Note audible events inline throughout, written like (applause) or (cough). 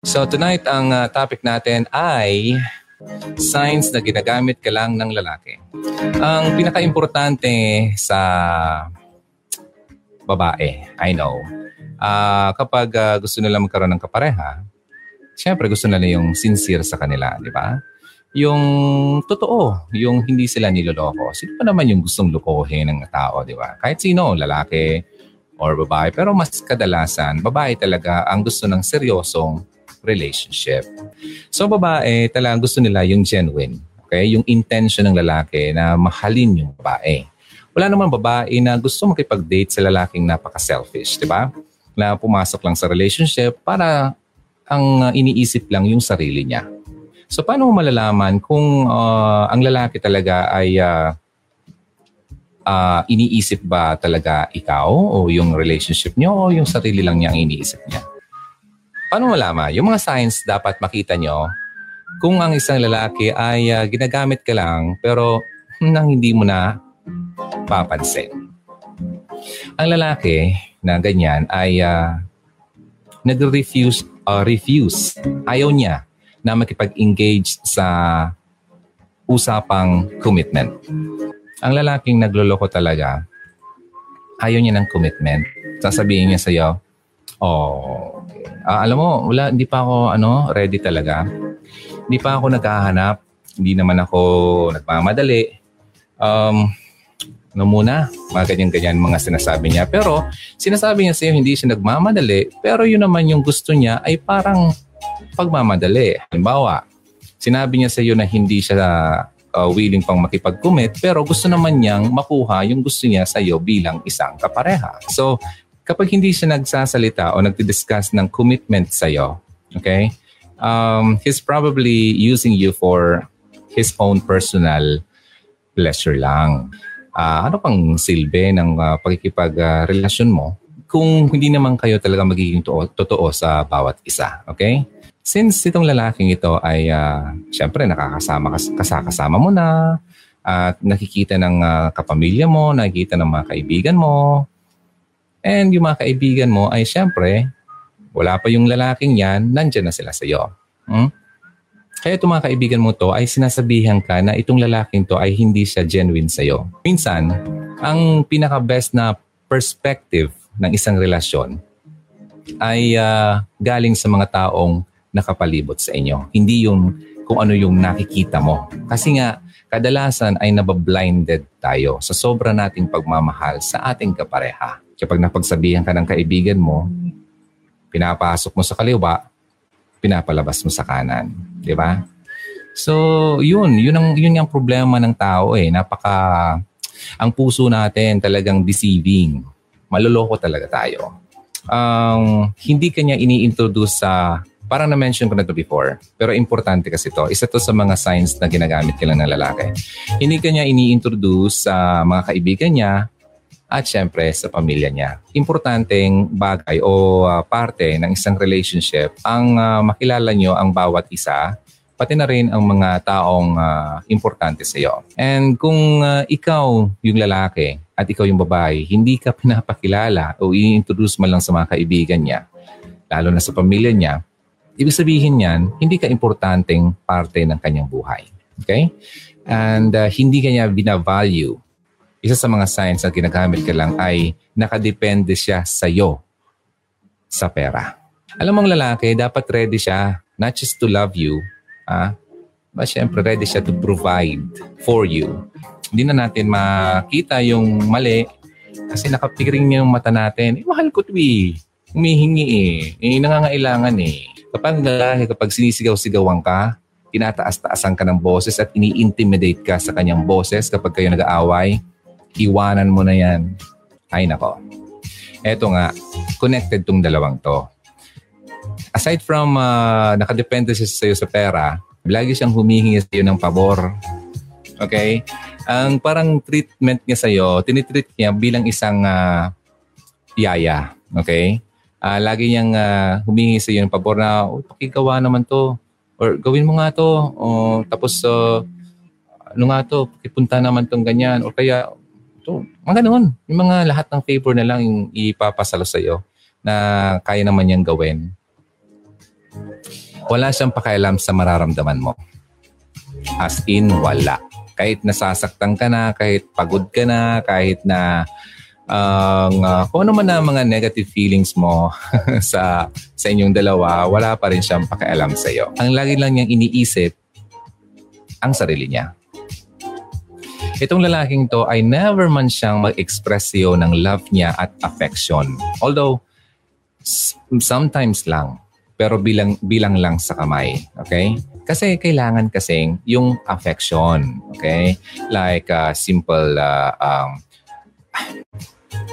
So tonight ang uh, topic natin ay signs na ginagamit ka lang ng lalaki. Ang pinaka-importante sa babae, I know, uh, kapag uh, gusto nila magkaroon ng kapareha, syempre gusto nila yung sincere sa kanila, di ba? Yung totoo, yung hindi sila niloloko. Sino pa naman yung gustong lokohin ng tao, di ba? Kahit sino, lalaki or babae. Pero mas kadalasan, babae talaga ang gusto ng seryosong relationship. So babae, talagang gusto nila yung genuine. Okay? Yung intention ng lalaki na mahalin yung babae. Wala naman babae na gusto makipag-date sa lalaking napaka-selfish, di ba? Na pumasok lang sa relationship para ang iniisip lang yung sarili niya. So paano mo malalaman kung uh, ang lalaki talaga ay uh, uh, iniisip ba talaga ikaw o yung relationship niyo o yung sarili lang niya ang iniisip niya? Paano malaman? Yung mga signs dapat makita nyo kung ang isang lalaki ay uh, ginagamit ka lang pero nang hindi mo na papansin. Ang lalaki na ganyan ay uh, nag-refuse uh, refuse. Ayaw niya na makipag-engage sa usapang commitment. Ang lalaking nagloloko talaga, ayaw niya ng commitment. Sasabihin niya sa oh, uh, alam mo, wala, hindi pa ako ano, ready talaga. Hindi pa ako naghahanap. Hindi naman ako nagmamadali. Um, ano muna, mga ganyan-ganyan mga sinasabi niya. Pero sinasabi niya sa iyo, hindi siya nagmamadali. Pero yun naman yung gusto niya ay parang pagmamadali. Halimbawa, sinabi niya sa iyo na hindi siya uh, willing pang makipag-commit pero gusto naman niyang makuha yung gusto niya sa iyo bilang isang kapareha. So, kapag hindi siya nagsasalita o nagdi-discuss ng commitment sa iyo, okay, um, he's probably using you for his own personal pleasure lang. Uh, ano pang silbi ng uh, pagkikipag-relasyon uh, mo kung hindi naman kayo talaga magiging to- totoo sa bawat isa. Okay? Since itong lalaking ito ay uh, syempre nakakasama kasakasama mo na at nakikita ng uh, kapamilya mo, nakikita ng mga kaibigan mo. And yung mga kaibigan mo ay syempre wala pa yung lalaking yan, nandyan na sila sa iyo. Hmm? Kaya itong mga kaibigan mo to ay sinasabihan ka na itong lalaking to ay hindi siya genuine sa iyo. Minsan, ang pinaka-best na perspective ng isang relasyon ay uh, galing sa mga taong nakapalibot sa inyo. Hindi yung kung ano yung nakikita mo. Kasi nga, kadalasan ay nabablinded tayo sa sobra nating pagmamahal sa ating kapareha. Kapag napagsabihan ka ng kaibigan mo, pinapasok mo sa kaliwa, pinapalabas mo sa kanan. Di ba? So, yun. Yun ang, yun ang problema ng tao eh. Napaka... Ang puso natin talagang deceiving. Maloloko talaga tayo. Um, hindi kanya ini-introduce sa Parang na-mention ko na to before. Pero importante kasi to. Isa to sa mga signs na ginagamit kailan ng lalaki. Hindi kanya ini-introduce sa mga kaibigan niya at syempre sa pamilya niya. Importanteng bagay o uh, parte ng isang relationship ang uh, makilala nyo ang bawat isa pati na rin ang mga taong uh, importante sa iyo. And kung uh, ikaw yung lalaki at ikaw yung babae, hindi ka (laughs) pinapakilala o i-introduce mo lang sa mga kaibigan niya, lalo na sa pamilya niya, Ibig sabihin niyan, hindi ka importanteng parte ng kanyang buhay. Okay? And uh, hindi kanya binavalue. Isa sa mga signs na ginagamit ka lang ay nakadepende siya sa iyo sa pera. Alam mong lalaki, dapat ready siya not just to love you, ah, but syempre ready siya to provide for you. Hindi na natin makita yung mali kasi nakapiring yung mata natin. Eh, mahal ko to eh. Humihingi eh. Eh, nangangailangan eh. Kapag lalaki, kapag sinisigaw-sigawan ka, tinataas-taasan ka ng boses at ini-intimidate ka sa kanyang boses kapag kayo nag-aaway, iwanan mo na yan. Ay nako. Eto nga, connected tong dalawang to. Aside from uh, nakadepende siya sa iyo sa pera, lagi siyang humihingi sa iyo ng pabor. Okay? Ang parang treatment niya sa iyo, tinitreat niya bilang isang uh, yaya. Okay? uh, lagi niyang uh, humingi sa iyo ng pabor na, oh, pakigawa naman to. Or gawin mo nga to. O, tapos, uh, ano nga to, ipunta naman tong ganyan. O kaya, to, mga ganun. Yung mga lahat ng favor na lang yung ipapasalo sa iyo na kaya naman niyang gawin. Wala siyang pakialam sa mararamdaman mo. As in, wala. Kahit nasasaktan ka na, kahit pagod ka na, kahit na ang uh, kung ano man na mga negative feelings mo (laughs) sa sa inyong dalawa, wala pa rin siyang pakialam sa iyo. Ang lagi lang niyang iniisip ang sarili niya. Itong lalaking to ay never man siyang mag-express iyo ng love niya at affection. Although, sometimes lang. Pero bilang, bilang lang sa kamay. Okay? Kasi kailangan kasing yung affection. Okay? Like uh, simple uh, um,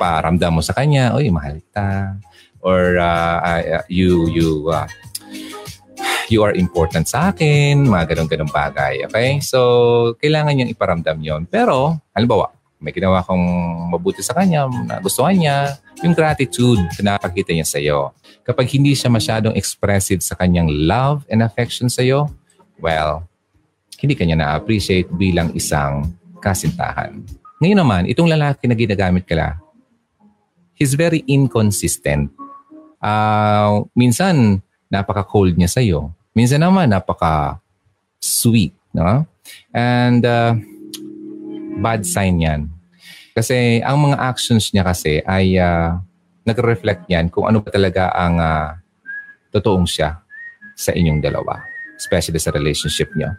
paramdam mo sa kanya, oy, mahal kita. Or uh, uh, you, you, uh, you are important sa akin, mga ganun-ganun bagay. Okay? So, kailangan niyang iparamdam yon Pero, halimbawa, may ginawa kong mabuti sa kanya, na gustuhan niya, yung gratitude na nakakita niya sa iyo. Kapag hindi siya masyadong expressive sa kanyang love and affection sa iyo, well, hindi kanya na-appreciate bilang isang kasintahan. Ngayon naman, itong lalaki na ginagamit ka he's very inconsistent. Uh, minsan, napaka-cold niya sa'yo. Minsan naman, napaka-sweet. No? And uh, bad sign yan. Kasi ang mga actions niya kasi ay uh, nagre-reflect yan kung ano ba talaga ang uh, totoong siya sa inyong dalawa. Especially sa relationship niyo.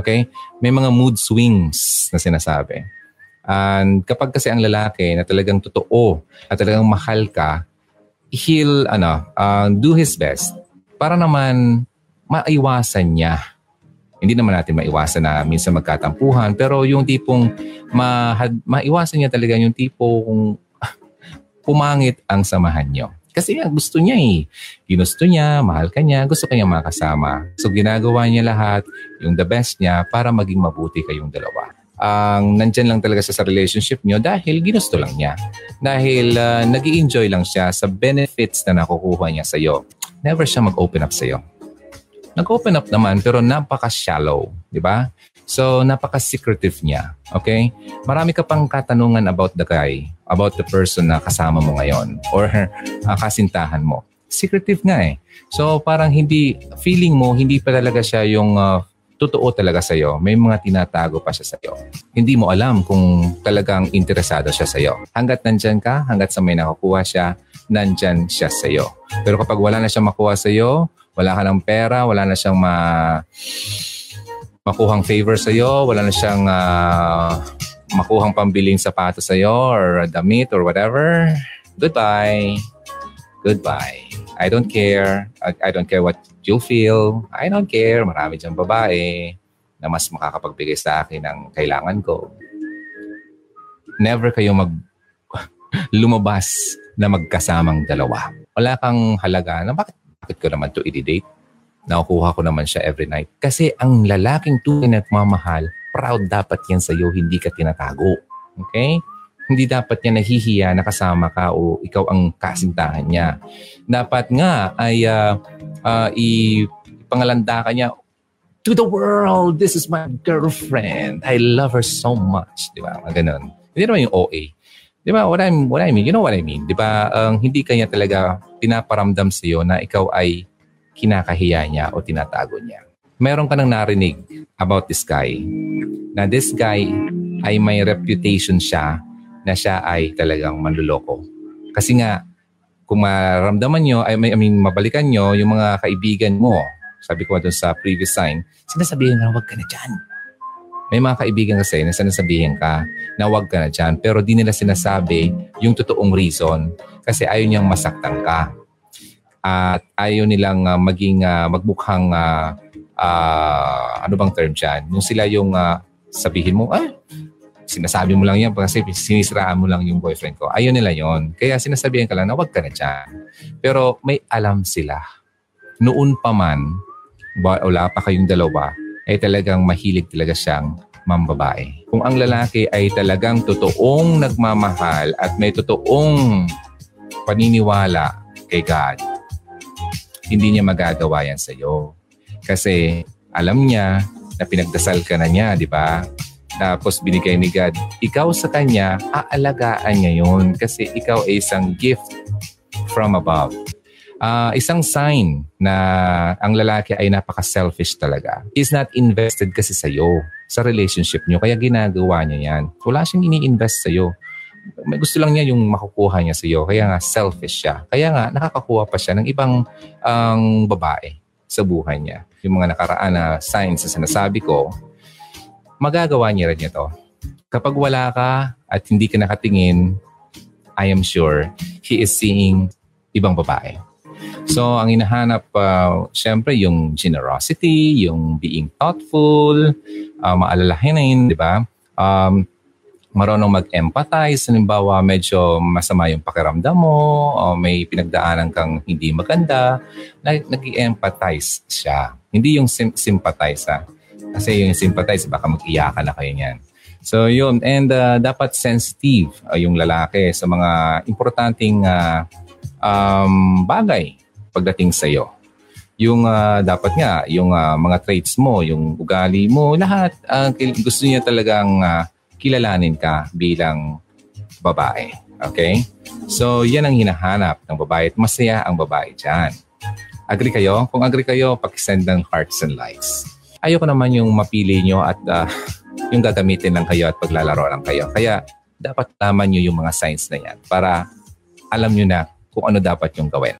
Okay? May mga mood swings na sinasabi. And kapag kasi ang lalaki na talagang totoo at talagang mahal ka, he'll ano, uh, do his best para naman maiwasan niya. Hindi naman natin maiwasan na minsan magkatampuhan, pero yung tipong ma, maiwasan niya talaga yung tipong (laughs) pumangit ang samahan niyo. Kasi ang gusto niya eh. Ginusto niya, mahal ka niya, gusto kanya makasama. So ginagawa niya lahat, yung the best niya para maging mabuti kayong dalawa ang nandyan lang talaga siya sa relationship niyo dahil ginusto lang niya. Dahil uh, nag enjoy lang siya sa benefits na nakukuha niya sa iyo. Never siya mag-open up sa iyo. Nag-open up naman pero napaka-shallow, di ba? So, napaka-secretive niya. Okay? Marami ka pang katanungan about the guy, about the person na kasama mo ngayon or uh, (laughs) kasintahan mo. Secretive nga eh. So, parang hindi, feeling mo, hindi pa talaga siya yung uh, totoo talaga sa iyo. May mga tinatago pa siya sa iyo. Hindi mo alam kung talagang interesado siya sa iyo. Hanggat nandyan ka, hanggat sa may nakukuha siya, nandyan siya sa iyo. Pero kapag wala na siyang makuha sa iyo, wala ka ng pera, wala na siyang ma makuhang favor sa iyo, wala na siyang uh, makuhang pambiling sapatos sa iyo or damit or whatever, goodbye. Goodbye. I don't care. I, I don't care what you feel. I don't care. Marami diyang babae na mas makakapagbigay sa akin ng kailangan ko. Never kayo mag (laughs) lumabas na magkasamang dalawa. Wala kang halaga na bakit, bakit ko naman to i-date? Nakukuha ko naman siya every night. Kasi ang lalaking tunay na mamahal, proud dapat yan sa'yo, hindi ka tinatago. Okay? Hindi dapat niya nahihiya na kasama ka o ikaw ang kasintahan niya. Dapat nga ay uh, uh, ipangalanda ka niya, to the world, this is my girlfriend. I love her so much. Di ba? Ganun. Hindi naman yung OA. Di ba? What, I'm, what I mean, you know what I mean? Di ba? Um, hindi kanya talaga pinaparamdam sa iyo na ikaw ay kinakahiya niya o tinatago niya. Meron ka nang narinig about this guy na this guy ay may reputation siya na siya ay talagang manluloko. Kasi nga, kung maramdaman nyo, I mean, mabalikan nyo yung mga kaibigan mo, sabi ko doon sa previous sign, sinasabihin na huwag ka na dyan. May mga kaibigan kasi na sinasabihin ka na huwag ka na dyan, pero di nila sinasabi yung totoong reason kasi ayaw niyang masaktan ka. At ayaw nilang uh, maging uh, magbukhang uh, uh, ano bang term dyan? Yung sila yung uh, sabihin mo, ah, sinasabi mo lang yan kasi sinisiraan mo lang yung boyfriend ko. Ayun nila yon. Kaya sinasabihan ka lang na wag ka na dyan. Pero may alam sila. Noon pa man, wala pa kayong dalawa, ay talagang mahilig talaga siyang mambabae. Kung ang lalaki ay talagang totoong nagmamahal at may totoong paniniwala kay God, hindi niya magagawa yan sa iyo. Kasi alam niya na pinagdasal ka na niya, di ba? tapos binigay ni God, ikaw sa Kanya, aalagaan niya yun kasi ikaw ay isang gift from above. Uh, isang sign na ang lalaki ay napaka-selfish talaga. He's not invested kasi sa'yo, sa relationship niyo. Kaya ginagawa niya yan. Wala siyang ini-invest sa'yo. May gusto lang niya yung makukuha niya sa'yo. Kaya nga selfish siya. Kaya nga nakakakuha pa siya ng ibang ang um, babae sa buhay niya. Yung mga nakaraan na signs na sinasabi ko, magagawa niya rin ito. Kapag wala ka at hindi ka nakatingin, I am sure he is seeing ibang babae. So, ang hinahanap, uh, syempre, yung generosity, yung being thoughtful, uh, maalalahanin, di ba? Um, marunong mag-empathize. Halimbawa, medyo masama yung pakiramdam mo, o may pinagdaanan kang hindi maganda, nag-empathize siya. Hindi yung sim- sympathize, ha? Kasi yung sympathize, baka mag-iyakan na kayo niyan. So yun, and uh, dapat sensitive uh, yung lalaki sa mga importanteng uh, um, bagay pagdating sa iyo. Yung uh, dapat nga, yung uh, mga traits mo, yung ugali mo, lahat uh, gusto niya talagang uh, kilalanin ka bilang babae. Okay? So, yan ang hinahanap ng babae at masaya ang babae dyan. Agree kayo? Kung agree kayo, pakisend ng hearts and likes. Ayoko naman yung mapili nyo at uh, (laughs) yung gagamitin lang kayo at paglalaro lang kayo. Kaya dapat laman nyo yung mga signs na yan para alam nyo na kung ano dapat yung gawin.